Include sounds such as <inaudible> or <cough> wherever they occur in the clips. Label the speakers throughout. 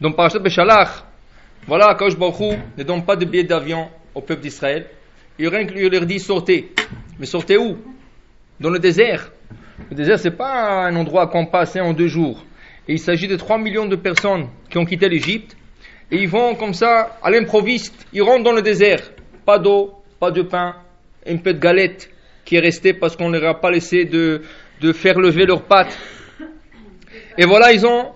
Speaker 1: Donc, Parashat Beshalach, voilà, Kadosh Baruch ne donne pas de billets d'avion au peuple d'Israël. Il leur dit sortez. Mais sortez où? Dans le désert. Le désert, c'est pas un endroit qu'on passe en deux jours. Et il s'agit de 3 millions de personnes qui ont quitté l'Égypte. Et ils vont comme ça, à l'improviste, ils rentrent dans le désert. Pas d'eau, pas de pain, un peu de galette qui est restée parce qu'on ne leur a pas laissé de, de faire lever leurs pattes. Et voilà, ils ont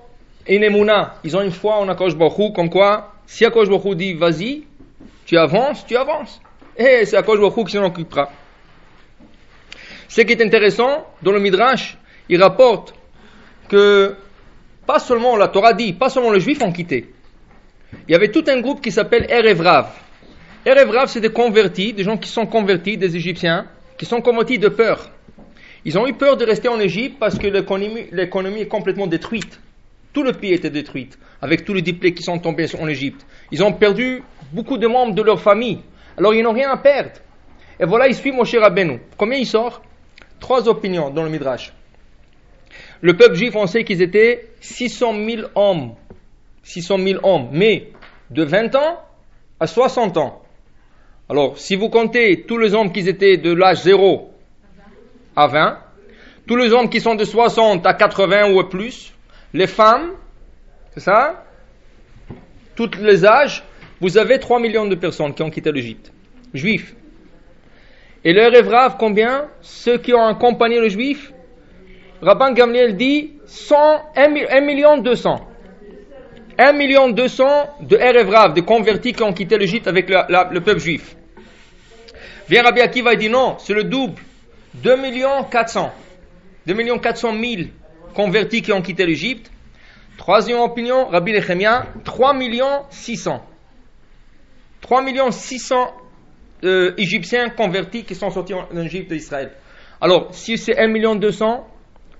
Speaker 1: une émouna, ils ont une foi en Akash Baruch comme quoi, si Akash Baruch dit vas-y, tu avances, tu avances. Et c'est Akash Baruch qui s'en occupera. Ce qui est intéressant, dans le Midrash, il rapporte que pas seulement la Torah dit, pas seulement les Juifs ont quitté. Il y avait tout un groupe qui s'appelle Erevrav. Erevrav, c'est des convertis, des gens qui sont convertis, des Égyptiens, qui sont convertis de peur. Ils ont eu peur de rester en Égypte parce que l'économie est complètement détruite. Tout le pays était détruit, avec tous les diplômes qui sont tombés en Égypte. Ils ont perdu beaucoup de membres de leur famille. Alors ils n'ont rien à perdre. Et voilà, ils suivent Moshe Rabbeinu. Combien il sort? Trois opinions dans le Midrash. Le peuple juif, on sait qu'ils étaient 600 000 hommes. 600 000 hommes, mais de 20 ans à 60 ans. Alors, si vous comptez tous les hommes qui étaient de l'âge 0 à 20, tous les hommes qui sont de 60 à 80 ou plus, les femmes, c'est ça? Tous les âges, vous avez 3 millions de personnes qui ont quitté l'Égypte, juifs. Et leur rêve combien? Ceux qui ont accompagné le juif, Rabban Gamliel dit 100, 1 million 200. 1 million 200 de Erevrav, de convertis qui ont quitté l'Égypte avec le, peuple juif. Vient Rabbi Akiva et dit non, c'est le double. 2 millions 400. 2 millions 400 000 convertis qui ont quitté l'Égypte. Troisième opinion, Rabbi Nehemia, 3 millions 600. 3 millions 600 euh, Égyptiens convertis qui sont sortis en Égypte d'Israël. Alors, si c'est 1 million 200,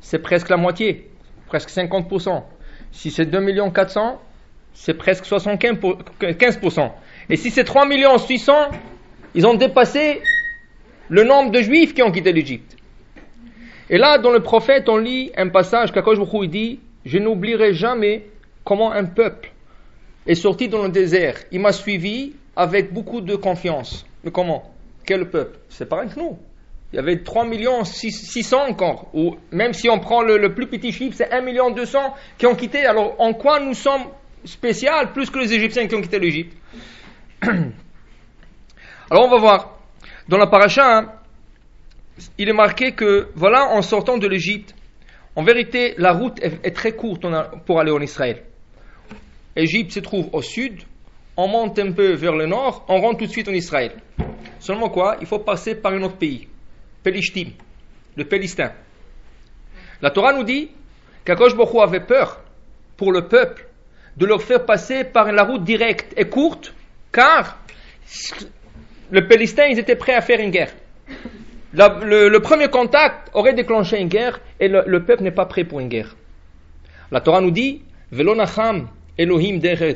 Speaker 1: c'est presque la moitié, presque 50%. Si c'est 2 millions 400, c'est presque 75%. Et si c'est 3 millions 600, ils ont dépassé le nombre de juifs qui ont quitté l'Égypte. Et là, dans le prophète, on lit un passage qu'Akosh il dit Je n'oublierai jamais comment un peuple est sorti dans le désert. Il m'a suivi avec beaucoup de confiance. Mais comment? Quel peuple? C'est pareil que nous. Il y avait 3 millions 600 encore. Ou même si on prend le, plus petit chiffre, c'est 1 million 200 qui ont quitté. Alors en quoi nous sommes spéciaux plus que les Égyptiens qui ont quitté l'Égypte? <clears throat> Alors on va voir. Dans la paracha, hein, il est marqué que, voilà, en sortant de l'Égypte, en vérité, la route est, très courte pour aller en Israël. L'Égypte se trouve au sud, on monte un peu vers le nord, on rentre tout de suite en Israël. Seulement quoi Il faut passer par un autre pays, le Pélistin. La Torah nous dit qu'Akosh avait peur pour le peuple de leur faire passer par la route directe et courte, car le Pélistin, ils étaient prêts à faire une guerre. Le, premier contact aurait déclenché une guerre et le, peuple n'est pas prêt pour une guerre. La Torah nous dit Velonacham Elohim deret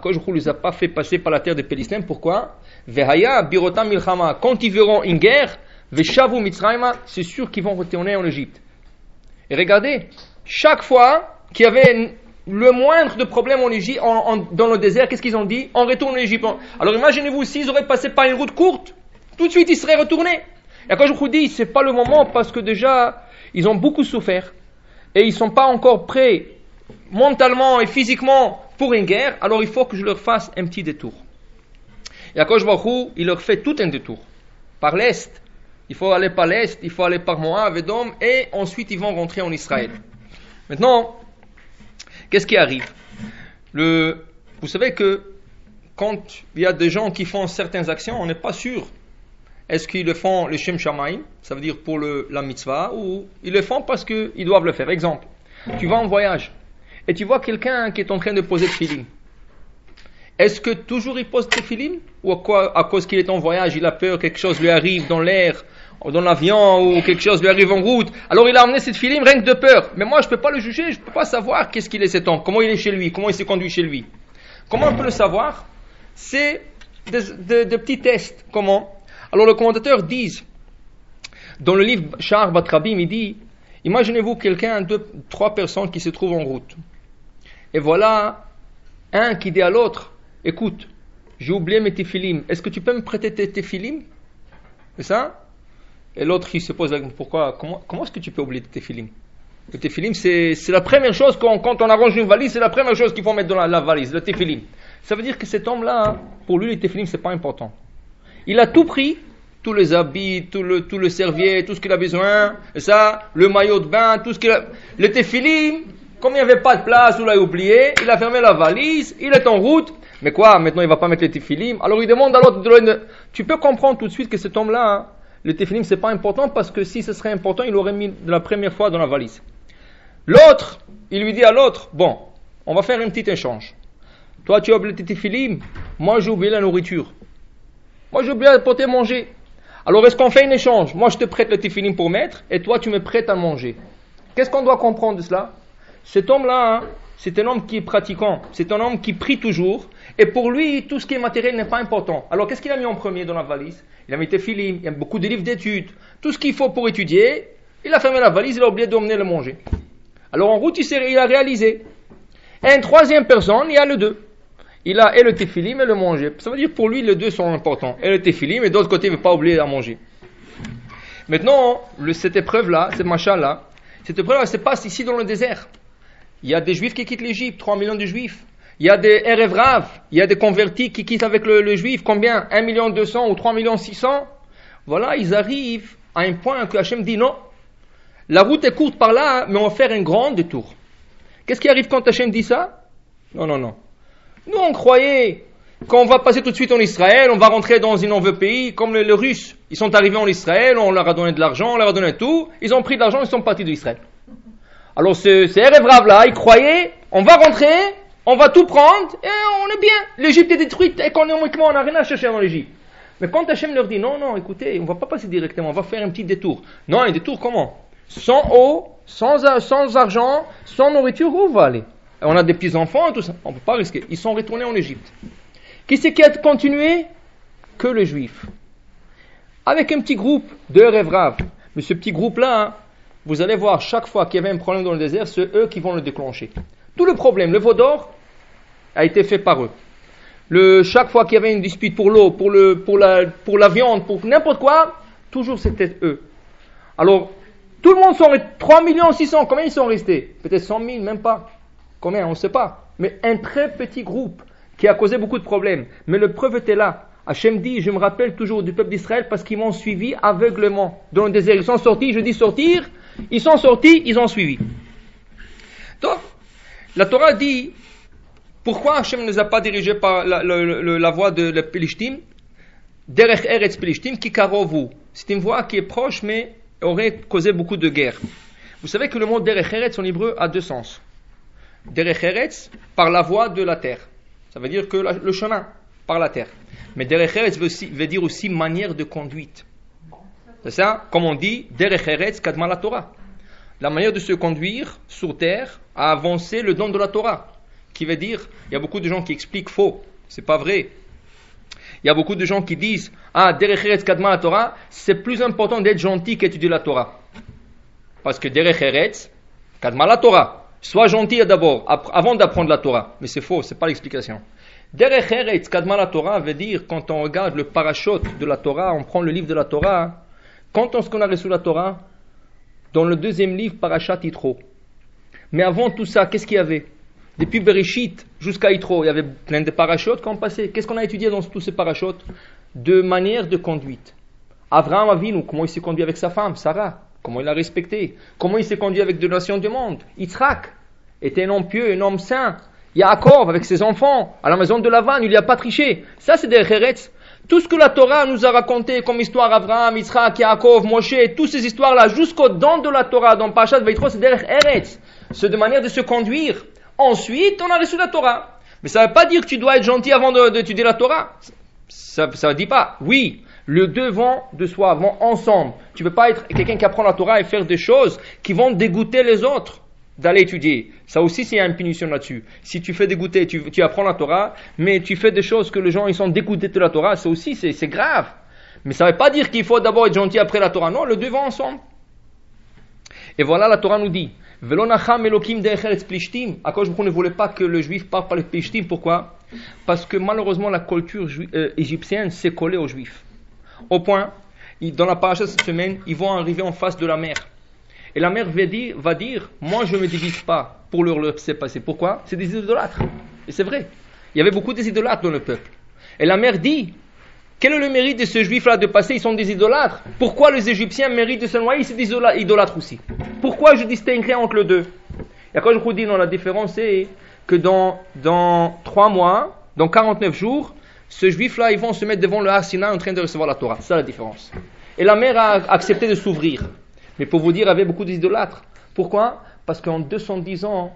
Speaker 1: cause ne les a pas fait passer par la terre des Pélistins. Pourquoi? Vehaya birotam milchama. Quand ils verront une guerre, Veshavu Mitzrayma, c'est sûr qu'ils vont retourner en Égypte. Et regardez, chaque fois qu'il y avait le moindre de problème en Égypte, dans le désert, qu'est-ce qu'ils ont dit? On retourne en Égypte. Alors imaginez-vous s'ils auraient passé par une route courte, tout de suite ils seraient retournés. Et quand je vous dis, c'est pas le moment parce que déjà ils ont beaucoup souffert et ils sont pas encore prêts mentalement et physiquement pour une guerre, alors il faut que je leur fasse un petit détour. Et à Baruch il leur fait tout un détour. Par l'est, il faut aller par l'est, il faut aller par Moab, Edom, et ensuite ils vont rentrer en Israël. Maintenant, qu'est-ce qui arrive? Le, Vous savez que quand il y a des gens qui font certaines actions, on n'est pas sûr. Est-ce qu'ils le font le Shem Shamaim, ça veut dire pour le, la mitzvah, ou ils le font parce qu'ils doivent le faire. Exemple, tu vas en voyage et tu vois quelqu'un qui est en train de poser le filim. Est-ce que toujours il pose des filim Ou à, quoi, à cause qu'il est en voyage, il a peur, quelque chose lui arrive dans l'air, dans l'avion, ou quelque chose lui arrive en route Alors il a amené cette filim rien que de peur. Mais moi je ne peux pas le juger, je ne peux pas savoir qu'est-ce qu'il est cet homme, comment il est chez lui, comment il s'est conduit chez lui. Comment on peut le savoir? C'est des, petits tests. Comment? Alors le commentateur dit, dans le livre Char Batrabim, il dit Imaginez-vous quelqu'un, deux, trois personnes qui se trouvent en route. Et voilà, Un qui dit à l'autre, écoute, j'ai oublié mes téphilim, est-ce que tu peux me prêter tes téphilim? C'est ça? Et l'autre qui se pose la question, pourquoi, comment, est-ce que tu peux oublier tes téphilim? Le téphilim, c'est, la première chose, quand, on arrange une valise, c'est la première chose qu'il faut mettre dans la, valise, le téphilim. Ça veut dire que cet homme-là, pour lui, les téphilim, c'est pas important. Il a tout pris, tous les habits, tout le, tout le serviette, tout ce qu'il a besoin, ça, le maillot de bain, tout ce qu'il a. Le téphilim, comme il n'y avait pas de place, il l'a oublié, il a fermé la valise, il est en route. Mais quoi, maintenant il va pas mettre les téphilim Alors il demande à l'autre de Tu peux comprendre tout de suite que cet homme-là, hein, le téphilim, c'est pas important parce que si ce serait important, il l'aurait mis la première fois dans la valise. L'autre, il lui dit à l'autre Bon, on va faire un petit échange. Toi, tu as oublié tes téphilim, moi j'ai oublié la nourriture. Moi j'ai oublié de porter manger. Alors est-ce qu'on fait un échange Moi je te prête le téphilim pour mettre et toi tu me prêtes à manger. Qu'est-ce qu'on doit comprendre de cela Cet homme-là, hein, c'est un homme qui est pratiquant, c'est un homme qui prie toujours, et pour lui, tout ce qui est matériel n'est pas important. Alors qu'est-ce qu'il a mis en premier dans la valise Il a mis téphilim, il y a beaucoup de livres d'études, tout ce qu'il faut pour étudier, il a fermé la valise, il a oublié d'emmener le manger. Alors en route, il, a réalisé. Et une troisième personne, il y a le deux. Il a et le téphilim et le manger. Ça veut dire pour lui, les deux sont importants. Et le téphilim, et d'autre côté, il ne veut pas oublier à manger. Maintenant, cette épreuve-là, cette machin-là, cette épreuve, elle se passe ici dans le désert. Il y a des juifs qui quittent l'Égypte, 3 millions de juifs. Il y a des Erevrav, il y a des convertis qui quittent avec le, juif. Combien? 1 million 200 ou 3 millions 600 Voilà, ils arrivent à un point que Hachem dit non. La route est courte par là, mais on va faire un grand détour. Qu'est-ce qui arrive quand Hachem dit ça? Non, non, non. Nous, on croyait qu'on va passer tout de suite en Israël, on va rentrer dans un nouveau pays, comme les, Russes. Ils sont arrivés en Israël, on leur a donné de l'argent, on leur a donné tout. Ils ont pris de l'argent, ils sont partis d'Israël. Alors, c'est Erevrav là, ils croyaient, on va rentrer, on va tout prendre et on est bien. L'Égypte est détruite économiquement, on n'a rien à chercher dans l'Égypte. Mais quand Hachem leur dit non, non, écoutez, on va pas passer directement, on va faire un petit détour. Non, un détour comment? Sans eau, sans, sans argent, sans nourriture, où va aller? On a des petits-enfants et tout ça. On ne peut pas risquer. Ils sont retournés en Égypte. Qui c'est qui a continué? Que les Juifs. Avec un petit groupe de rêves Mais ce petit groupe-là, hein, vous allez voir, chaque fois qu'il y avait un problème dans le désert, c'est eux qui vont le déclencher. Tout le problème, le veau d'or, a été fait par eux. Le, chaque fois qu'il y avait une dispute pour l'eau, pour, le, pour, la, pour la viande, pour n'importe quoi, toujours c'était eux. Alors, tout le monde sont 3 millions 600, combien ils sont restés? Peut-être 100 000, même pas. Combien On ne sait pas. Mais un très petit groupe qui a causé beaucoup de problèmes. Mais le preuve était là. Hachem dit, je me rappelle toujours du peuple d'Israël parce qu'ils m'ont suivi aveuglement. Dans le désert, ils sont sortis, je dis sortir, ils sont sortis, ils ont suivi. Donc, la Torah dit pourquoi Hachem ne nous a pas dirigés par la, voie de la Pelishtim Derech Eretz Pelishtim Kikarovu. C'est une voie qui est proche mais aurait causé beaucoup de guerres. Vous savez que le mot Derech Eretz en hébreu a deux sens. Derech Eretz par la voie de la terre. Ça veut dire que le chemin par la terre. Mais Derech Eretz veut, dire aussi manière de conduite. C'est ça? Comme on dit, Derech Eretz Kadma la Torah la manière de se conduire sur terre à avancer le don de la Torah. Qui veut dire, il y a beaucoup de gens qui expliquent faux, c'est pas vrai. Il y a beaucoup de gens qui disent, ah, Derech Kadma la Torah, c'est plus important d'être gentil qu'étudier la Torah. Parce que Derech Kadma la Torah. Sois gentil d'abord, avant d'apprendre la Torah. Mais c'est faux, c'est pas l'explication. Derech Kadma la Torah veut dire, quand on regarde le parachute de la Torah, on prend le livre de la Torah, quand est-ce qu'on a reçu la Torah? Dans le deuxième livre, Parashat Yitro. Mais avant tout ça, qu'est-ce qu'il y avait? Depuis Bereshit jusqu'à Yitro, il y avait plein de parachutes qui ont passé. Qu'est-ce qu'on a étudié dans tous ces parachutes? De manière de conduite. Abraham Avinu, comment il s'est conduit avec sa femme, Sarah, comment il l'a respecté, comment il s'est conduit avec deux nations du monde? Yitzhak était un homme pieux, un homme saint. Yaakov avec ses enfants, à la maison de Lavan, il n'y a pas triché. Ça, c'est des Heretz. Tout ce que la Torah nous a raconté comme histoire Abraham, Israël, Yaakov, Moshe, toutes ces histoires-là, jusqu'au don de la Torah, dans Pachat Vaitro, c'est derrière Eretz. C'est de manière de se conduire. Ensuite, on a reçu la Torah. Mais ça ne veut pas dire que tu dois être gentil avant d'étudier la Torah. Ça ne dit pas. Oui, le devant de soi vont ensemble. Tu ne peux pas être quelqu'un qui apprend la Torah et faire des choses qui vont dégoûter les autres d'aller étudier. Ça aussi, c'est une punition là-dessus. Si tu fais dégoûter, tu, tu apprends la Torah, mais tu fais des choses que les gens ils sont dégoûtés de la Torah, ça aussi, c'est grave. Mais ça ne veut pas dire qu'il faut d'abord être gentil après la Torah. Non, le deux vont ensemble. Et voilà, la Torah nous dit, Hu ne voulait pas que le juif parte par les Plishtim. Pourquoi? Parce que malheureusement la culture euh, égyptienne s'est collée aux juifs. Au point, dans la paracha cette semaine, ils vont arriver en face de la mer. Et la mère va dire, va dire Moi, je ne me divise pas pour leur laisser passer. Pourquoi? C'est des idolâtres. Et c'est vrai. Il y avait beaucoup des idolâtres dans le peuple. Et la mère dit Quel est le mérite de ce juif-là de passer? Ils sont des idolâtres. Pourquoi les Égyptiens méritent de se noyer? C'est des idola- idolâtres aussi. Pourquoi je distinguerai entre les deux? Et quand je vous dis, non, la différence c'est que dans, dans 3 mois, dans 49 jours, ce juif-là, ils vont se mettre devant le Har Sinaï en train de recevoir la Torah. C'est ça la différence. Et la mère a accepté de s'ouvrir. Mais pour vous dire, il y avait beaucoup d'idolâtres. Pourquoi? Parce qu'en 210 ans,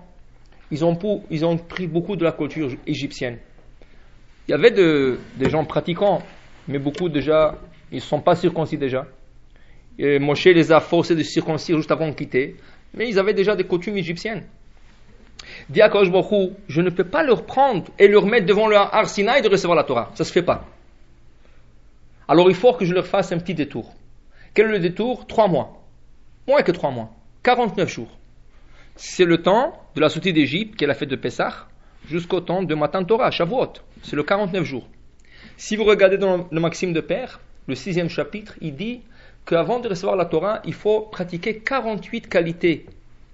Speaker 1: ils ont, ils ont pris beaucoup de la culture égyptienne. Il y avait de- des gens pratiquants, mais beaucoup déjà, ils ne sont pas circoncis déjà. Et Moshe les a forcés de circoncire juste avant de quitter, mais ils avaient déjà des coutumes égyptiennes. Dit à je ne peux pas leur prendre et leur mettre devant le Har Sinaï de recevoir la Torah. Ça se fait pas. Alors il faut que je leur fasse un petit détour. Quel est le détour? Trois mois. Moins que trois mois. 49 jours. C'est le temps de la sortie d'Égypte, qui est la fête de Pessah, jusqu'au temps de Matan Torah, Shavuot. C'est le 49 jours. Si vous regardez dans le Maxime de Père, le sixième chapitre, il dit qu'avant de recevoir la Torah, il faut pratiquer 48 qualités,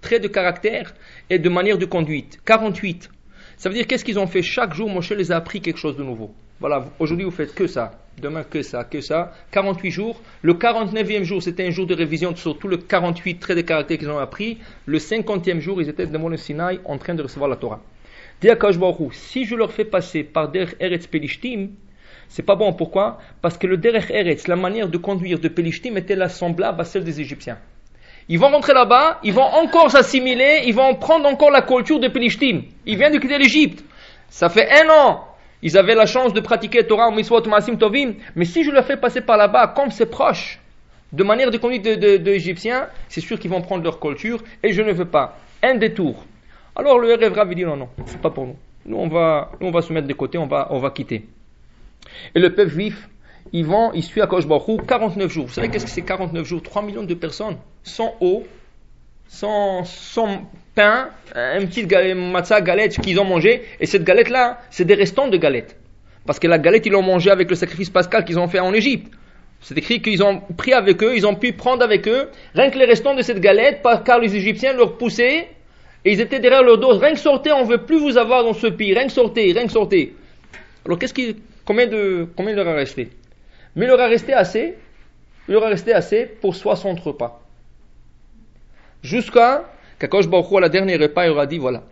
Speaker 1: traits de caractère et de manière de conduite. 48. Ça veut dire qu'est-ce qu'ils ont fait Chaque jour, Moshe les a appris quelque chose de nouveau. Voilà, aujourd'hui vous faites que ça, demain que ça, que ça. 48 jours. Le 49e jour, c'était un jour de révision sur tous les 48 traits de caractère qu'ils ont appris. Le 50e jour, ils étaient devant le Sinaï en train de recevoir la Torah. Si je leur fais passer par Der Eretz Pelishtim, c'est pas bon. Pourquoi? Parce que le Derech Eretz, la manière de conduire de Pelishtim était la semblable à celle des Égyptiens. Ils vont rentrer là-bas, ils vont encore s'assimiler, ils vont prendre encore la culture de Pelishtim. Ils viennent de quitter l'Égypte. Ça fait un an. Ils avaient la chance de pratiquer Torah, Mitzvot, Maasim, Tovim. Mais si je leur fais passer par là-bas, comme c'est proche, de manière de conduite de, de- de Égyptiens, c'est sûr qu'ils vont prendre leur culture et je ne veux pas. Un détour. Alors le il dit non, non, c'est pas pour nous. Nous on va, nous, on va se mettre de côté, on va, on va quitter. Et le peuple juif, ils vont, ils suivent à Baruch Hu 49 jours. Vous savez qu'est-ce que c'est 49 jours? 3 millions de personnes, sans eau, sans, sans pain, une petite galette, matzah, galette qu'ils ont mangé. Et cette galette-là, c'est des restants de galette. Parce que la galette, ils l'ont mangée avec le sacrifice pascal qu'ils ont fait en Égypte. C'est écrit qu'ils ont pris avec eux, ils ont pu prendre avec eux, rien que les restants de cette galette, car les Égyptiens leur poussaient, et ils étaient derrière leur dos. Rien que sortez, on veut plus vous avoir dans ce pays. Rien que sortez, rien que sortez. Alors qu'est-ce qui, combien de, combien il leur a resté Mais il leur a resté assez, il leur a resté assez pour 60 repas. Jusqu'à qu'Akosh Baruch à la dernière repas, il leur a dit voilà.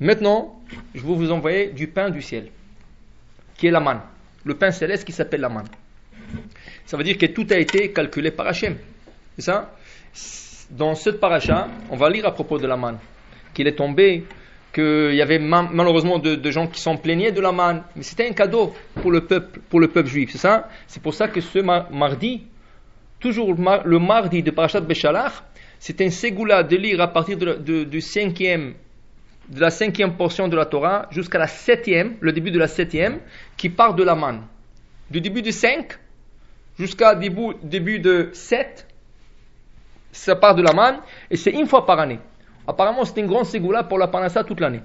Speaker 1: Maintenant, je vais vous envoyer du pain du ciel, qui est la manne. Le pain céleste qui s'appelle la manne. Ça veut dire que tout a été calculé par Hachem. C'est ça? Dans cette paracha, on va lire à propos de la manne, qu'il est tombé, qu'il y avait ma- malheureusement de, gens qui s'en plaignaient de la manne, mais c'était un cadeau pour le peuple, pour le peuple juif, c'est ça? C'est pour ça que ce ma- mardi, toujours le mar- le mardi de Parashat Beshalach, c'est un ségoula de lire à partir de, de- cinquième, de la cinquième portion de la Torah jusqu'à la septième, le début de la septième, qui part de la manne. Du début du 5 jusqu'à début, début de 7, ça part de la manne, et c'est une fois par année. Apparemment, c'est une grande ségoula pour la panassa toute l'année.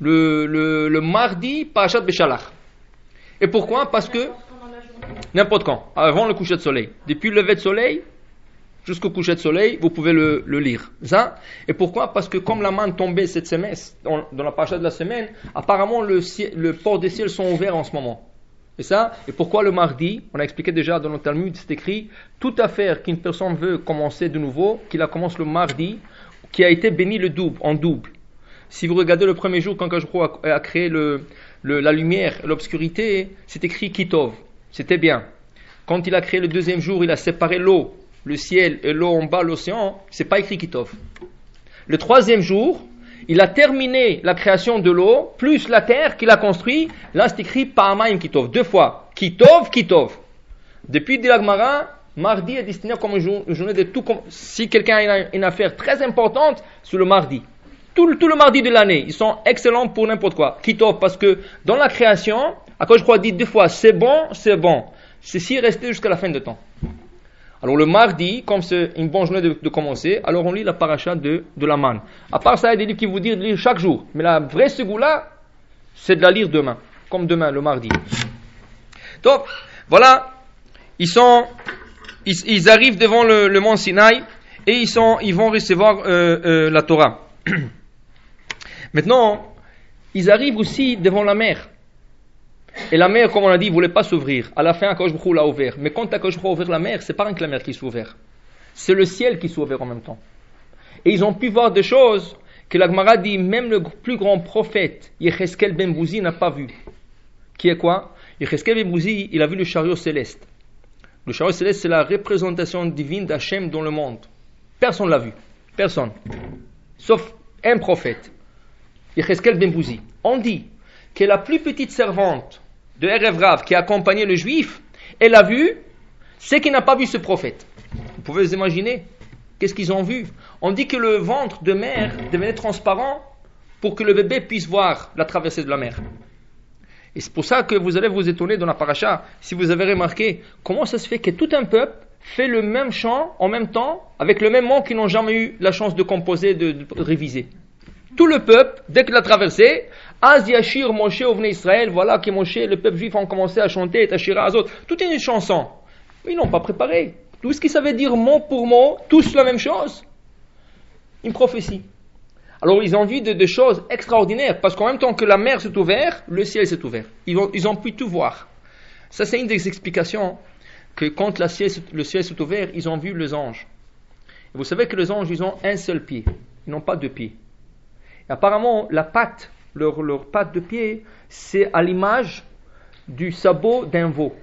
Speaker 1: Le, le, le mardi, Parashat Beshalach. Et pourquoi? Parce que n'importe quand, avant le coucher de soleil. Depuis le lever de soleil jusqu'au coucher de soleil, vous pouvez le, le lire. Ça Et pourquoi? Parce que comme la manne tombait cette semaine, dans, la paracha de la semaine, apparemment le, le port des ciels sont ouverts en ce moment. Et ça, et pourquoi le mardi? On a expliqué déjà dans le Talmud, c'est écrit toute affaire qu'une personne veut commencer de nouveau, qu'il la commence le mardi, qui a été béni le double, en double. Si vous regardez le premier jour, quand Kajro a, créé le, la lumière, l'obscurité, c'est écrit Kitov. C'était bien. Quand il a créé le deuxième jour, il a séparé l'eau, le ciel et l'eau en bas, l'océan, c'est pas écrit Kitov. Le troisième jour, il a terminé la création de l'eau, plus la terre qu'il a construit. Là, c'est écrit Pa'amaim Kitov, deux fois. Kitov, Kitov. Depuis Dilagmara, mardi est destiné comme une, jour- une journée de tout. Si quelqu'un a une, affaire très importante, c'est le mardi. Tout, le- tout le mardi de l'année, ils sont excellents pour n'importe quoi. Kitov, parce que dans la création, à quoi je crois dit deux fois, c'est bon, c'est bon. Ceci est resté jusqu'à la fin de temps. Alors le mardi, comme c'est une bonne journée de, commencer, alors on lit la paracha de, de la manne. À part ça, il y a des livres qui vous disent de lire chaque jour. Mais la vraie segoula, c'est de la lire demain. Comme demain, le mardi. Donc, voilà. Ils sont, ils, arrivent devant le, mont Sinaï et ils vont recevoir euh, euh, la Torah. <clears throat> Maintenant, ils arrivent aussi devant la mer. Et la mer, comme on a dit, ne voulait pas s'ouvrir. À la fin, Akash l'a ouvert. Mais quand Akash a ouvert la mer, c'est pas que la mer qui s'est ouverte. C'est le ciel qui s'est ouvert en même temps. Et ils ont pu voir des choses que la Gemara dit, même le plus grand prophète, Yecheskel ben Bouzi, n'a pas vu. Qui est quoi? Yecheskel ben Bouzi, il a vu le chariot céleste. Le chariot céleste, c'est la représentation divine d'Hachem dans le monde. Personne ne l'a vu. Personne. Sauf un prophète. Yecheskel ben Bouzi. On dit que la plus petite servante de Erev Rav qui a accompagné le juif, elle a vu ce qu'il n'a pas vu ce prophète. Vous pouvez vous imaginer Qu'est-ce qu'ils ont vu? On dit que le ventre de mère devenait transparent pour que le bébé puisse voir la traversée de la mer. Et c'est pour ça que vous allez vous étonner dans la paracha, si vous avez remarqué, comment ça se fait que tout un peuple fait le même chant en même temps, avec le même mot qu'ils n'ont jamais eu la chance de composer, de, réviser. Tout le peuple, dès qu'il a traversé, Az Yashir Moshe Ovne Israël, voilà que Moshe, le peuple juif, ont commencé à chanter, et Tashira Azot. Tout est une chanson. Ils n'ont pas préparé. Tout ce qui savait dire mot pour mot, tous la même chose. Une prophétie. Alors ils ont vu de, choses extraordinaires, parce qu'en même temps que la mer s'est ouverte, le ciel s'est ouvert. Ils ont, pu tout voir. Ça, c'est une des explications que quand le ciel s'est ouvert, ils ont vu les anges. vous savez que les anges, ils ont un seul pied. Ils n'ont pas deux pieds. apparemment, la patte leur, patte de pied, c'est à l'image du sabot d'un veau.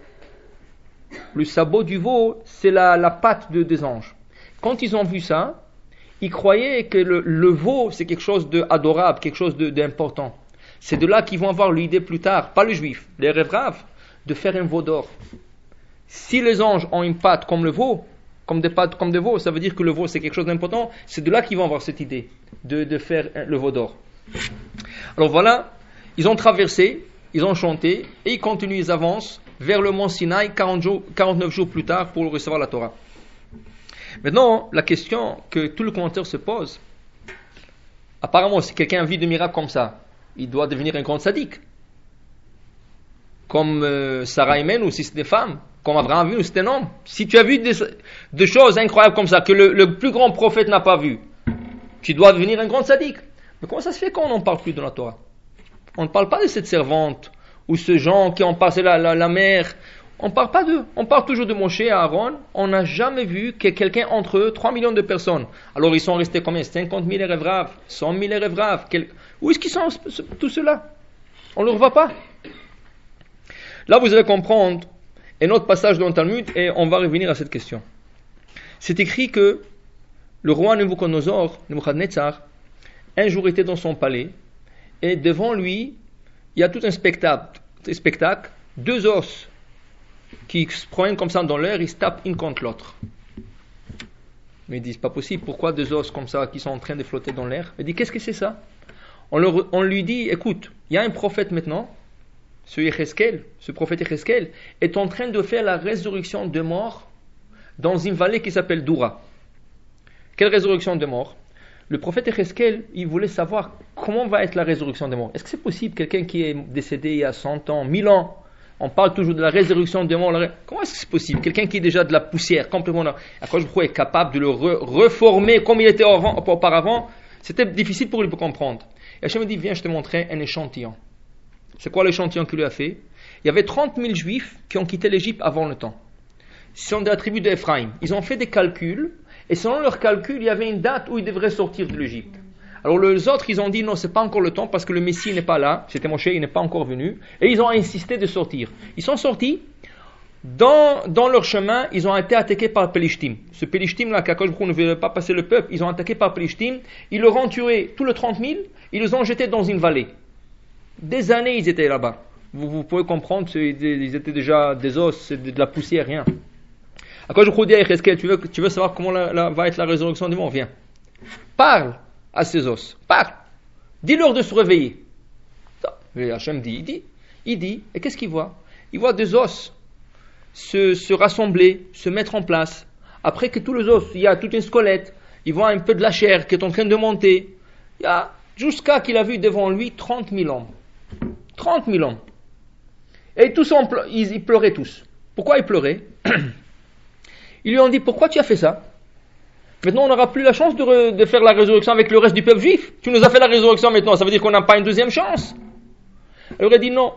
Speaker 1: Le sabot du veau, c'est la, patte de, des anges. Quand ils ont vu ça, ils croyaient que le, veau, c'est quelque chose d'adorable, quelque chose d'important. C'est de là qu'ils vont avoir l'idée plus tard, pas le juif, les rêves de faire un veau d'or. Si les anges ont une patte comme le veau, comme des pattes comme des veaux, ça veut dire que le veau c'est quelque chose d'important, c'est de là qu'ils vont avoir cette idée de faire le veau d'or. Alors voilà, ils ont traversé, ils ont chanté, et ils continuent, ils avancent vers le mont Sinaï 49 jours plus tard pour recevoir la Torah. Maintenant, la question que tout le commentaire se pose, apparemment, si quelqu'un vit de miracles comme ça, il doit devenir un grand sadique. Comme euh, Sarah Amen, ou si c'est des femmes, comme Abraham vu, ou c'est un homme. Si tu as vu des, choses incroyables comme ça, que le, plus grand prophète n'a pas vu, tu dois devenir un grand sadique. Mais comment ça se fait qu'on n'en parle plus dans la Torah? On ne parle pas de cette servante ou ce gens qui ont passé la, mer. On parle pas d'eux. On parle toujours de Moshe et Aaron. On n'a jamais vu que quelqu'un entre eux, 3 millions de personnes. Alors ils sont restés combien? 50 000 rêves 100 000 rêves Quel... Où est-ce qu'ils sont tout cela On ne le revoit pas. Là, vous allez comprendre un autre passage dans le Talmud et on va revenir à cette question. C'est écrit que le roi Nebuchadnezzar, un jour était dans son palais, et devant lui, il y a tout un spectacle, spectacle deux os qui se prennent comme ça dans l'air, ils se tapent une contre l'autre. Mais ils disent, pas possible, pourquoi deux os comme ça qui sont en train de flotter dans l'air? Il dit, qu'est-ce que c'est ça? On, lui dit, écoute, il y a un prophète maintenant, ce Yecheskel, ce prophète Yecheskel, est en train de faire la résurrection de morts dans une vallée qui s'appelle Doura. Quelle résurrection de morts? Le prophète Echeskel, il voulait savoir comment va être la résurrection des morts. Est-ce que c'est possible, quelqu'un qui est décédé il y a 100 ans, 1000 ans, on parle toujours de la résurrection des morts. Comment est-ce que c'est possible? Quelqu'un qui est déjà de la poussière, complètement. Je crois, est capable de le reformer comme il était auparavant? C'était difficile pour lui de comprendre. Et Hachem me dit Viens, je te montrer un échantillon. C'est quoi l'échantillon qu'il lui a fait? Il y avait 30 000 juifs qui ont quitté l'Égypte avant le temps. Ce sont des attributs d'Ephraïm. Ils ont fait des calculs et selon leurs calculs, il y avait une date où ils devraient sortir de l'Égypte. Alors les autres, ils ont dit non, c'est pas encore le temps parce que le Messie n'est pas là. C'était Moshe, il n'est pas encore venu. Et ils ont insisté de sortir. Ils sont sortis. Dans, dans leur chemin, ils ont été attaqués par Pelishtim. Ce Pelishtim là, qu'Akash ne voulait pas passer le peuple, ils ont attaqué par Pelishtim. Ils leur ont tué tous les 30 000. Ils les ont jetés dans une vallée. Des années, ils étaient là-bas. Vous, vous, pouvez comprendre, ils étaient déjà des os, de la poussière, rien. À quoi je crois dire, tu veux, tu veux savoir comment va être la résurrection du monde? Viens. Parle à ces os. Parle. Dis-leur de se réveiller. Et Hachem dit, il dit, il dit, et qu'est-ce qu'il voit? Il voit des os se, se, rassembler, se mettre en place. après que tous les os, il y a toute une squelette, il voit un peu de la chair qui est en train de monter, il y a jusqu'à qu'il a vu devant lui 30 000 hommes. 30 000 hommes. Et tous, ils, pleuraient tous. Pourquoi ils pleuraient? <clears throat> Ils lui ont dit, pourquoi tu as fait ça? Maintenant, on n'aura plus la chance de, faire la résurrection avec le reste du peuple juif. Tu nous as fait la résurrection maintenant, ça veut dire qu'on n'a pas une deuxième chance. Elle aurait dit non.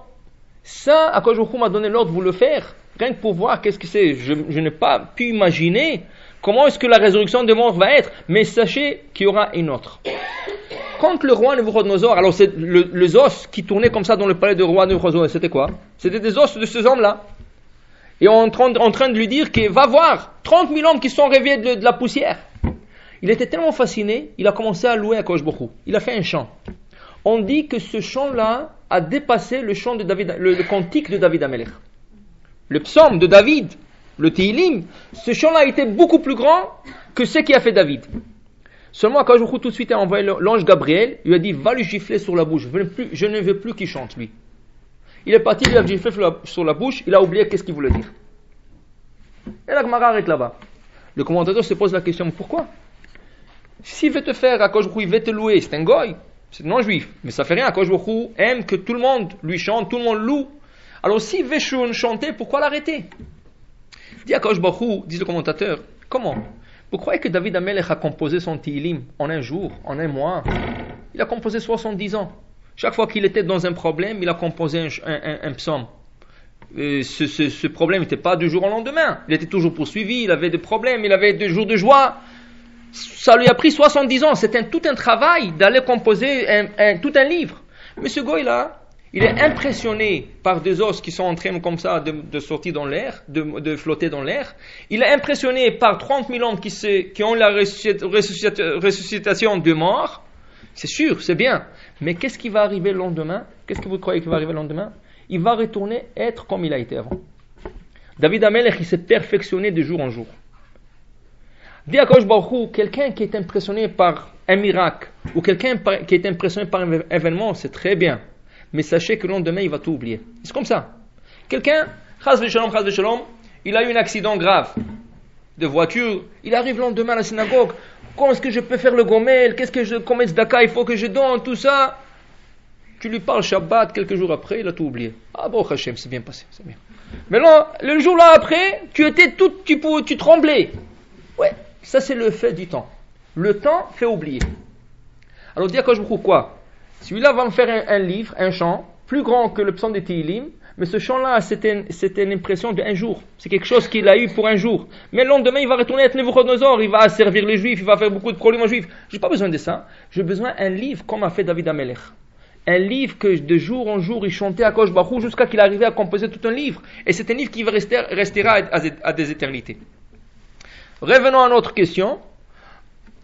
Speaker 1: Ça, à quoi m'a donné l'ordre de vous le faire, rien que pour voir qu'est-ce que c'est. Je, n'ai pas pu imaginer comment est-ce que la résurrection de mort va être, mais sachez qu'il y aura une autre. Quand le roi Nebuchadnezzar, alors c'est le, les os qui tournaient comme ça dans le palais du roi Nebuchadnezzar, c'était quoi? C'était des os de ces hommes-là. Et en train, de lui dire qu'il va voir 30 000 hommes qui sont réveillés de, la poussière. Il était tellement fasciné, il a commencé à louer à Koshbohu. Il a fait un chant. On dit que ce chant-là a dépassé le chant de David, le, cantique de David Amelech. Le psaume de David, le Tehillim, ce chant-là a été beaucoup plus grand que ce qui a fait David. Seulement, je tout de suite a envoyé l'ange Gabriel, il lui a dit, va lui gifler sur la bouche. Je ne veux plus, qu'il chante, lui. Il est parti, il lui a giflé sur la, bouche, il a oublié qu'est-ce qu'il voulait dire. Et la Gemara arrête là-bas. Le commentateur se pose la question, pourquoi? S'il veut te faire, à il veut te louer, c'est un goy, c'est non juif. Mais ça fait rien, Akojbourou aime que tout le monde lui chante, tout le monde loue. Alors s'il veut chanter, pourquoi l'arrêter? Dit Akojbourou, dit le commentateur, comment? Vous croyez que David Amelech a composé son Tilim en un jour, en un mois? Il a composé 70 ans. Chaque fois qu'il était dans un problème, il a composé un, psaume. ce, ce, problème n'était pas du jour au lendemain. Il était toujours poursuivi, il avait des problèmes, il avait des jours de joie. Ça lui a pris 70 ans. C'était tout un travail d'aller composer tout un livre. Mais ce gars-là, il est impressionné par des os qui sont en train comme ça de, sortir dans l'air, de, flotter dans l'air. Il est impressionné par 30 000 hommes qui, ont la ressuscitation de mort. C'est sûr, c'est bien. Mais qu'est-ce qui va arriver le lendemain? Qu'est-ce que vous croyez qui va arriver le lendemain? Il va retourner être comme il a été avant. David Amelech, il s'est perfectionné de jour en jour. Dis à quelqu'un qui est impressionné par un miracle, ou quelqu'un qui est impressionné par un événement, c'est très bien mais sachez que le lendemain, il va tout oublier. C'est comme ça. Quelqu'un, il a eu un accident grave de voiture, il arrive le lendemain à la synagogue, comment est-ce que je peux faire le gomel, qu'est-ce que je, combien de il faut que je donne, tout ça. Tu lui parles Shabbat, quelques jours après, il a tout oublié. Ah bon, Hachem, c'est bien passé, c'est bien. Mais là, le jour là après, tu étais tout, tu, tu tremblais. Ouais, ça c'est le fait du temps. Le temps fait oublier. Alors, dis à quoi? Celui-là va me faire un, livre, un chant, plus grand que le psaume de Tehillim, mais ce chant-là, c'était une impression d'un jour. C'est quelque chose qu'il a eu pour un jour. Mais le lendemain, il va retourner être Nebuchadnezzar, il va servir les Juifs, il va faire beaucoup de problèmes aux Juifs. J'ai pas besoin de ça. J'ai besoin d'un livre comme a fait David Amelech. Un livre que de jour en jour, il chantait à Kosh jusqu'à qu'il arrivait à composer tout un livre. Et c'est un livre qui restera à des éternités. Revenons à notre question.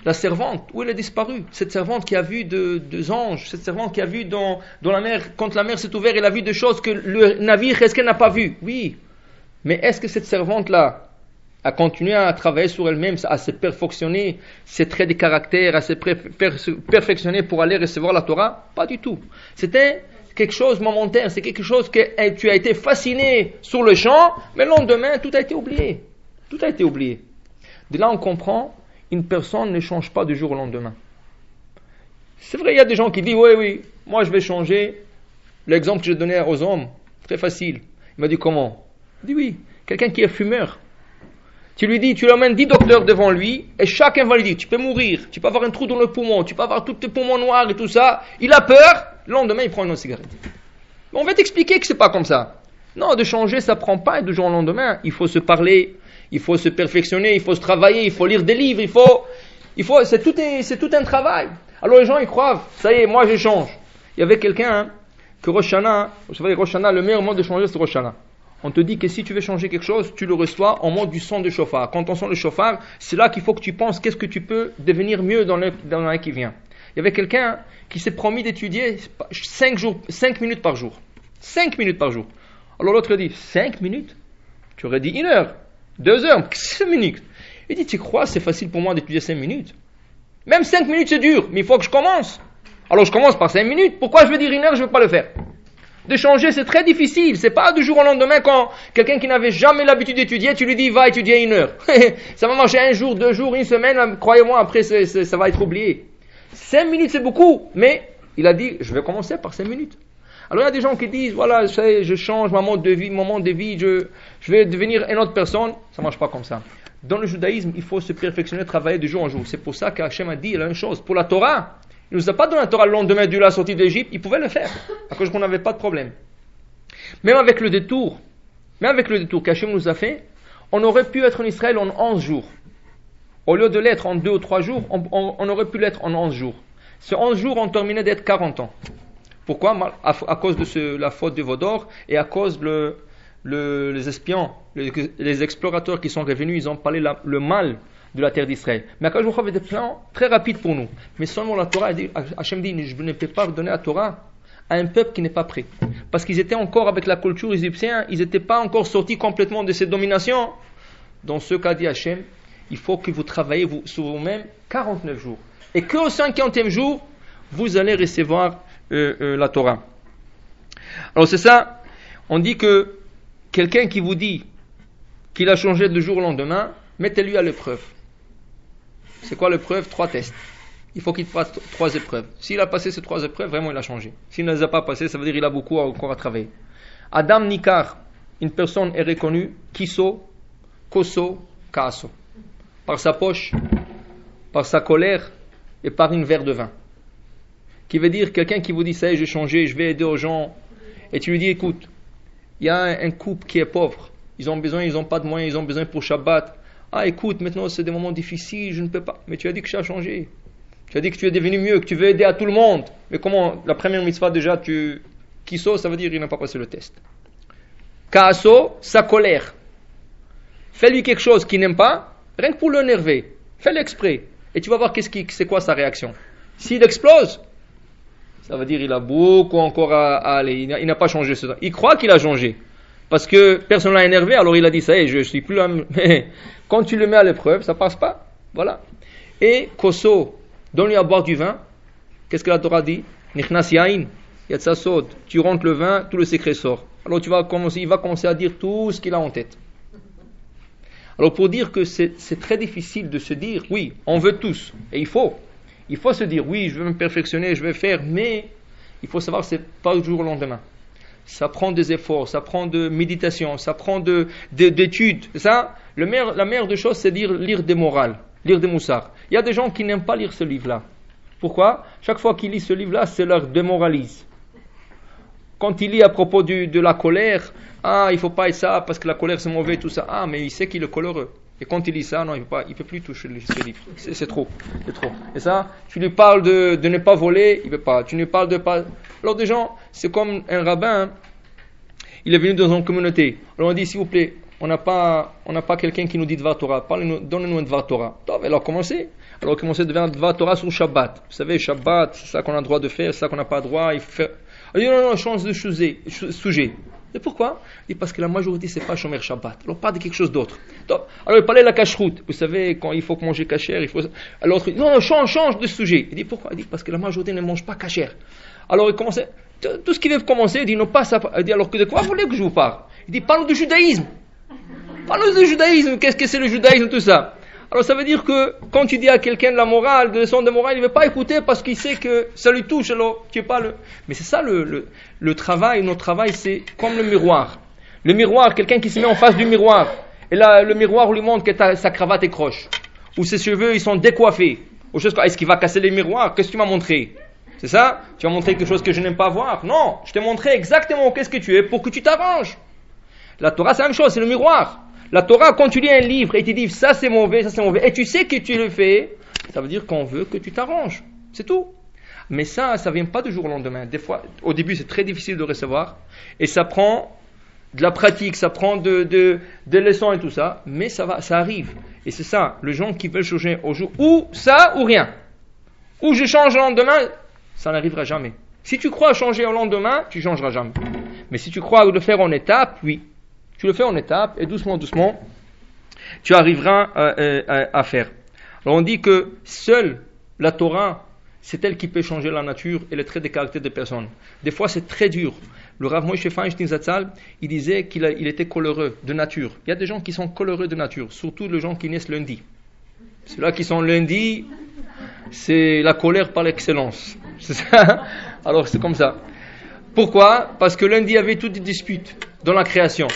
Speaker 1: La servante, où elle est disparue? Cette servante qui a vu deux anges, cette servante qui a vu dans, la mer, quand la mer s'est ouverte, elle a vu des choses que le navire, est-ce qu'elle n'a pas vu? Oui. Mais est-ce que cette servante-là a continué à travailler sur elle-même, à se perfectionner ses traits de caractère, à se perfectionner pour aller recevoir la Torah? Pas du tout. C'était quelque chose momentaire, c'est quelque chose que eh, tu as été fasciné sur le champ, mais le lendemain, tout a été oublié. Tout a été oublié. Là, on comprend une personne ne change pas du jour au lendemain. C'est vrai, il y a des gens qui disent, oui, oui, moi je vais changer. L'exemple que j'ai donné aux hommes, très facile. Il m'a dit, comment? Il dit, oui, quelqu'un qui est fumeur. Tu lui dis, tu lui amènes 10 docteurs devant lui, et chacun va lui dire, tu peux mourir, tu peux avoir un trou dans le poumon, tu peux avoir tous tes poumons noirs et tout ça. Il a peur, le lendemain il prend une cigarette. on va t'expliquer que c'est pas comme ça. Non, de changer, ça prend pas de jour au lendemain. Il faut se parler, il faut se perfectionner, il faut se travailler, il faut lire des livres, il faut, il faut, c'est tout, c'est tout un travail. Alors les gens ils croient, ça y est, moi je change. Il y avait quelqu'un hein, que Roshana, vous savez Roshana, le meilleur mode de changer c'est Roshana. On te dit que si tu veux changer quelque chose, tu le reçois en mode du son de chauffard. Quand on sent le chauffard, c'est là qu'il faut que tu penses qu'est-ce que tu peux devenir mieux dans l'année qui vient. Il y avait quelqu'un qui s'est promis d'étudier 5 jours, 5 minutes par jour. 5 minutes par jour. Alors l'autre dit 5 minutes? Tu aurais dit une heure. Deux heures, cinq minutes. Il dit, tu crois, c'est facile pour moi d'étudier cinq minutes? Même cinq minutes, c'est dur, mais il faut que je commence. Alors je commence par cinq minutes. Pourquoi je veux dire une heure, je ne veux pas le faire? De changer, c'est très difficile. C'est pas du jour au lendemain quand quelqu'un qui n'avait jamais l'habitude d'étudier, tu lui dis va étudier une heure. <laughs> ça va marcher un jour, deux jours, une semaine, croyez-moi, après ça va être oublié. Cinq minutes c'est beaucoup, mais il a dit je vais commencer par cinq minutes. Alors il y a des gens qui disent voilà, je change mon mode de vie, mon mode de vie, je, je vais devenir une autre personne. Ça marche pas comme ça. Dans le judaïsme, il faut se perfectionner, travailler de jour en jour. C'est pour ça qu'Hachem a dit la même chose. Pour la Torah, il ne nous a pas donné la Torah le lendemain de la sortie d'Égypte, il pouvait le faire, à cause qu'on n'avait pas de problème. Même avec le détour, même avec le détour qu'Hachem nous a fait, on aurait pu être en Israël en 11 jours. Au lieu de l'être en 2 ou 3 jours, on, aurait pu l'être en 11 jours. Ce 11 jours ont terminé d'être 40 ans. Pourquoi à, cause de la faute de Vaudor et à cause de les espions, les, explorateurs qui sont revenus, ils ont parlé le mal de la terre d'Israël. Mais Akash avait des plans très rapides pour nous. Mais seulement la Torah, Hachem dit, je ne peux pas donner la Torah à un peuple qui n'est pas prêt. Parce qu'ils étaient encore avec la culture égyptienne, ils n'étaient pas encore sortis complètement de cette domination. Dans ce cas, dit Hachem, il faut que vous travaillez sur vous-même 49 jours. Et qu'au 50e jour, vous allez recevoir la Torah. Alors c'est ça, on dit que quelqu'un qui vous dit qu'il a changé de jour au lendemain, mettez-lui à l'épreuve. C'est quoi l'épreuve? Trois tests. Il faut qu'il fasse trois épreuves. S'il a passé ces trois épreuves, vraiment il a changé. S'il ne les a pas passées, ça veut dire qu'il a beaucoup encore à travailler. Adam Nikar, une personne est reconnue Kiso, Koso, Kaso. Par sa poche, par sa colère et par une verre de vin. Qui veut dire quelqu'un qui vous dit ça y est, j'ai changé, je vais aider aux gens. Et tu lui dis écoute, il y a un couple qui est pauvre. Ils ont besoin, ils n'ont pas de moyens, ils ont besoin pour Shabbat. Ah, écoute, maintenant c'est des moments difficiles, je ne peux pas. Mais tu as dit que ça a changé. Tu as dit que tu es devenu mieux, que tu veux aider à tout le monde. Mais comment La première mitzvah, déjà, tu. Kiso, ça veut dire qu'il n'a pas passé le test. Kaaso, sa colère. Fais-lui quelque chose qu'il n'aime pas, rien que pour l'énerver. Fais-le exprès. Et tu vas voir qu'est-ce qui, c'est quoi sa réaction. S'il explose, ça veut dire qu'il a beaucoup encore à, aller. Il n'a pas changé ce Il croit qu'il a changé. Parce que personne l'a énervé, alors il a dit ça y est, je suis plus là. <laughs> Quand tu le mets à l'épreuve, ça passe pas. Voilà. Et Koso, donne-lui à boire du vin. Qu'est-ce que la Torah dit? Tu rentres le vin, tout le secret sort. Alors tu vas commencer, il va commencer à dire tout ce qu'il a en tête. Alors pour dire que c'est très difficile de se dire, oui, on veut tous, et il faut. Il faut se dire, oui, je veux me perfectionner, je vais faire, mais il faut savoir que ce n'est pas du jour au lendemain ça prend des efforts, ça prend de méditation, ça prend de, d'études. Ça, la meilleure des choses, c'est lire, lire des morales, lire des moussards. Il y a des gens qui n'aiment pas lire ce livre-là. Pourquoi? Chaque fois qu'ils lisent ce livre-là, c'est leur démoralise. Quand il lit à propos de la colère, ah, il faut pas être ça parce que la colère c'est mauvais, tout ça. Ah, mais il sait qu'il est coloreux. Et quand il lit ça, non, il ne peut, plus toucher ce livre. C'est trop. C'est trop. Et ça, tu lui parles de, ne pas voler, il ne veut pas. Tu lui parles de pas. Alors, des gens, c'est comme un rabbin, il est venu dans une communauté. Alors, on dit, s'il vous plaît, on n'a pas, pas quelqu'un qui nous dit Dvar Torah. Donnez-nous un Dvar Torah. Alors, commencez. Alors, commencez de faire un Dvar Torah sur Shabbat. Vous savez, Shabbat, c'est ça qu'on a le droit de faire, c'est ça qu'on n'a pas le droit. Il faut faire. Alors, non, non, change de sujet. Et pourquoi Il dit parce que la majorité, c'est pas Shomer Shabbat. Alors, pas de quelque chose d'autre. Alors, il parlait de la cacheroute. Vous savez, quand il faut manger cachère, il faut. Alors, l'autre, non, non, change, change de sujet. Il dit pourquoi Il dit parce que la majorité ne mange pas cachère. Alors, il commençait. Tout ce qu'il veut commencer, il dit non, pas ça. Il dit alors que de quoi voulez que je vous parle? Il dit parlons du judaïsme. Parlons du judaïsme. Qu'est-ce que c'est le judaïsme, tout ça? Alors ça veut dire que quand tu dis à quelqu'un de la morale, de leçon de morale, il ne veut pas écouter parce qu'il sait que ça lui touche. Alors tu es pas le. Mais c'est ça le, le, travail. Notre travail, c'est comme le miroir. Le miroir, quelqu'un qui se met en face du miroir. Et là, le miroir lui montre que sa cravate est croche. Ou ses cheveux, ils sont décoiffés. Ou chose Est-ce qu'il va casser les miroirs? Qu'est-ce que tu m'as montré? C'est ça? Tu m'as montré quelque chose que je n'aime pas voir? Non, je t'ai montré exactement qu'est-ce que tu es pour que tu t'arranges. La Torah, c'est la même chose, c'est le miroir. La Torah, quand tu lis un livre et tu dis ça c'est mauvais, ça c'est mauvais, et tu sais que tu le fais, ça veut dire qu'on veut que tu t'arranges. C'est tout. Mais ça, ça vient pas du jour au lendemain. Des fois, au début, c'est très difficile de recevoir. Et ça prend de la pratique, ça prend de, de, des leçons et tout ça. Mais ça va, ça arrive. Et c'est ça, les gens qui veulent changer au jour, ou ça ou rien. Ou je change le lendemain, ça n'arrivera jamais. Si tu crois changer au lendemain, tu changeras jamais. Mais si tu crois le faire en étape, oui. Tu le fais en étapes et doucement, doucement, tu arriveras euh, euh, à, faire. Alors on dit que seule la Torah, c'est elle qui peut changer la nature et les traits de caractère des personnes. Des fois, c'est très dur. Le Rav Moshe Feinstein Zatzal, il disait qu'il il était coloreux de nature. Il y a des gens qui sont coloreux de nature, surtout les gens qui naissent lundi. Ceux-là qui sont lundi, c'est la colère par l'excellence. <laughs> Alors c'est comme ça. Pourquoi? Parce que lundi, il y avait toutes des disputes dans la création.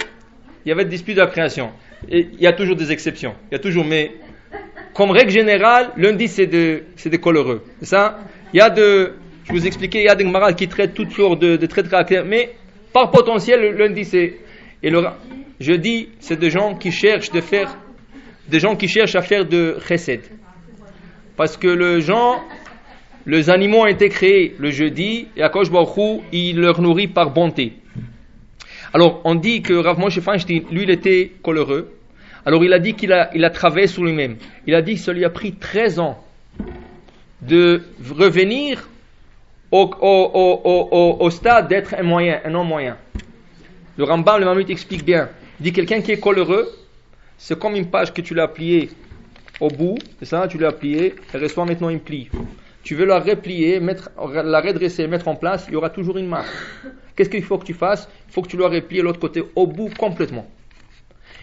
Speaker 1: Il y avait des disputes de la création. Il y a toujours des exceptions. Il y a toujours, mais comme règle générale, lundi c'est de, c'est des coloreux. Ça? Il y a de, je vous expliquais, il y a des marades qui traitent toutes sortes de, traits de caractère, mais par potentiel, lundi c'est, et le jeudi, c'est des gens qui cherchent de faire, des gens qui cherchent à faire de chesed. Parce que le gens, les animaux ont été créés le jeudi, et à Kosh il leur nourrit par bonté. Alors, on dit que Rav Moshe lui, il était coloreux, alors il a dit qu'il a, il a travaillé sur lui-même. Il a dit que ça lui a pris 13 ans de revenir au, stade d'être un moyen, un homme moyen. Le Rambam, le Mamut explique bien. Il dit quelqu'un qui est coloreux, c'est comme une page que tu l'as pliée au bout, c'est ça, tu l'as pliée, elle reçoit maintenant une pli. Tu veux la replier, mettre, la redresser, mettre en place, il y aura toujours une marque. Qu'est-ce qu'il faut que tu fasses? Il faut que tu la replies l'autre côté au bout complètement.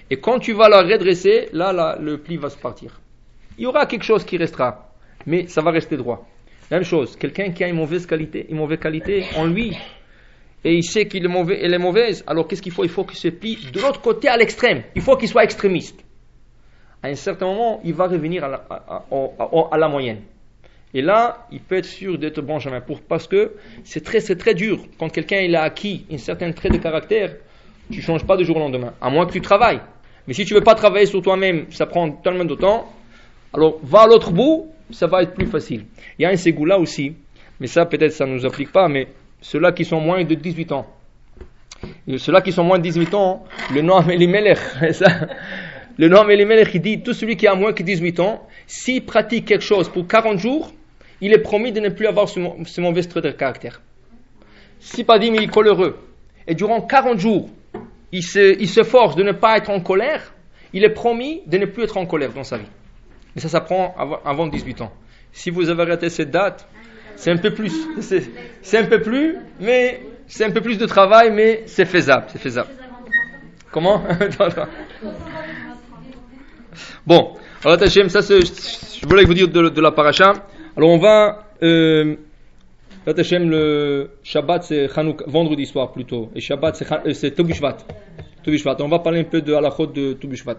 Speaker 1: Et quand tu vas la redresser, là, le pli va se partir. Il y aura quelque chose qui restera, mais ça va rester droit. Même chose, quelqu'un qui a une mauvaise qualité, une mauvaise qualité en lui, et il sait qu'il est mauvais, elle est mauvaise, alors qu'est-ce qu'il faut? Il faut qu'il se plie de l'autre côté à l'extrême. Il faut qu'il soit extrémiste. À un certain moment, il va revenir à la, à, la moyenne. Et là, il peut être sûr d'être Benjamin, pour, parce que c'est très, c'est très dur. Quand quelqu'un il a acquis un certain trait de caractère, tu ne changes pas du jour au lendemain, à moins que tu travailles. Mais si tu ne veux pas travailler sur toi-même, ça prend tellement de temps, alors va à l'autre bout, ça va être plus facile. Il y a un ségoula aussi, mais ça peut-être ça ne nous applique pas, mais ceux-là qui sont moins de 18 ans. Ceux-là qui sont moins de 18 ans, le nom Elimelech, <laughs> le nom Elimelech, il dit, tout celui qui a moins de 18 ans, s'il pratique quelque chose pour 40 jours, il est promis de ne plus avoir ce, mauvais trait de caractère. Si mais il est coléreux. Et durant 40 jours, il se, force de ne pas être en colère, il est promis de ne plus être en colère dans sa vie. Mais ça s'apprend avant 18 ans. Si vous avez raté cette date, c'est un peu plus. C'est un peu plus, mais c'est un peu plus de travail, mais c'est faisable. C'est faisable. Comment? <laughs> Bon, alors ça, je voulais vous dire de, la paracha. Alors on va. Euh, le Shabbat c'est vendredi soir plutôt. Et Shabbat c'est, euh, Tubishvat. On va parler un peu de halachot de Tubishvat.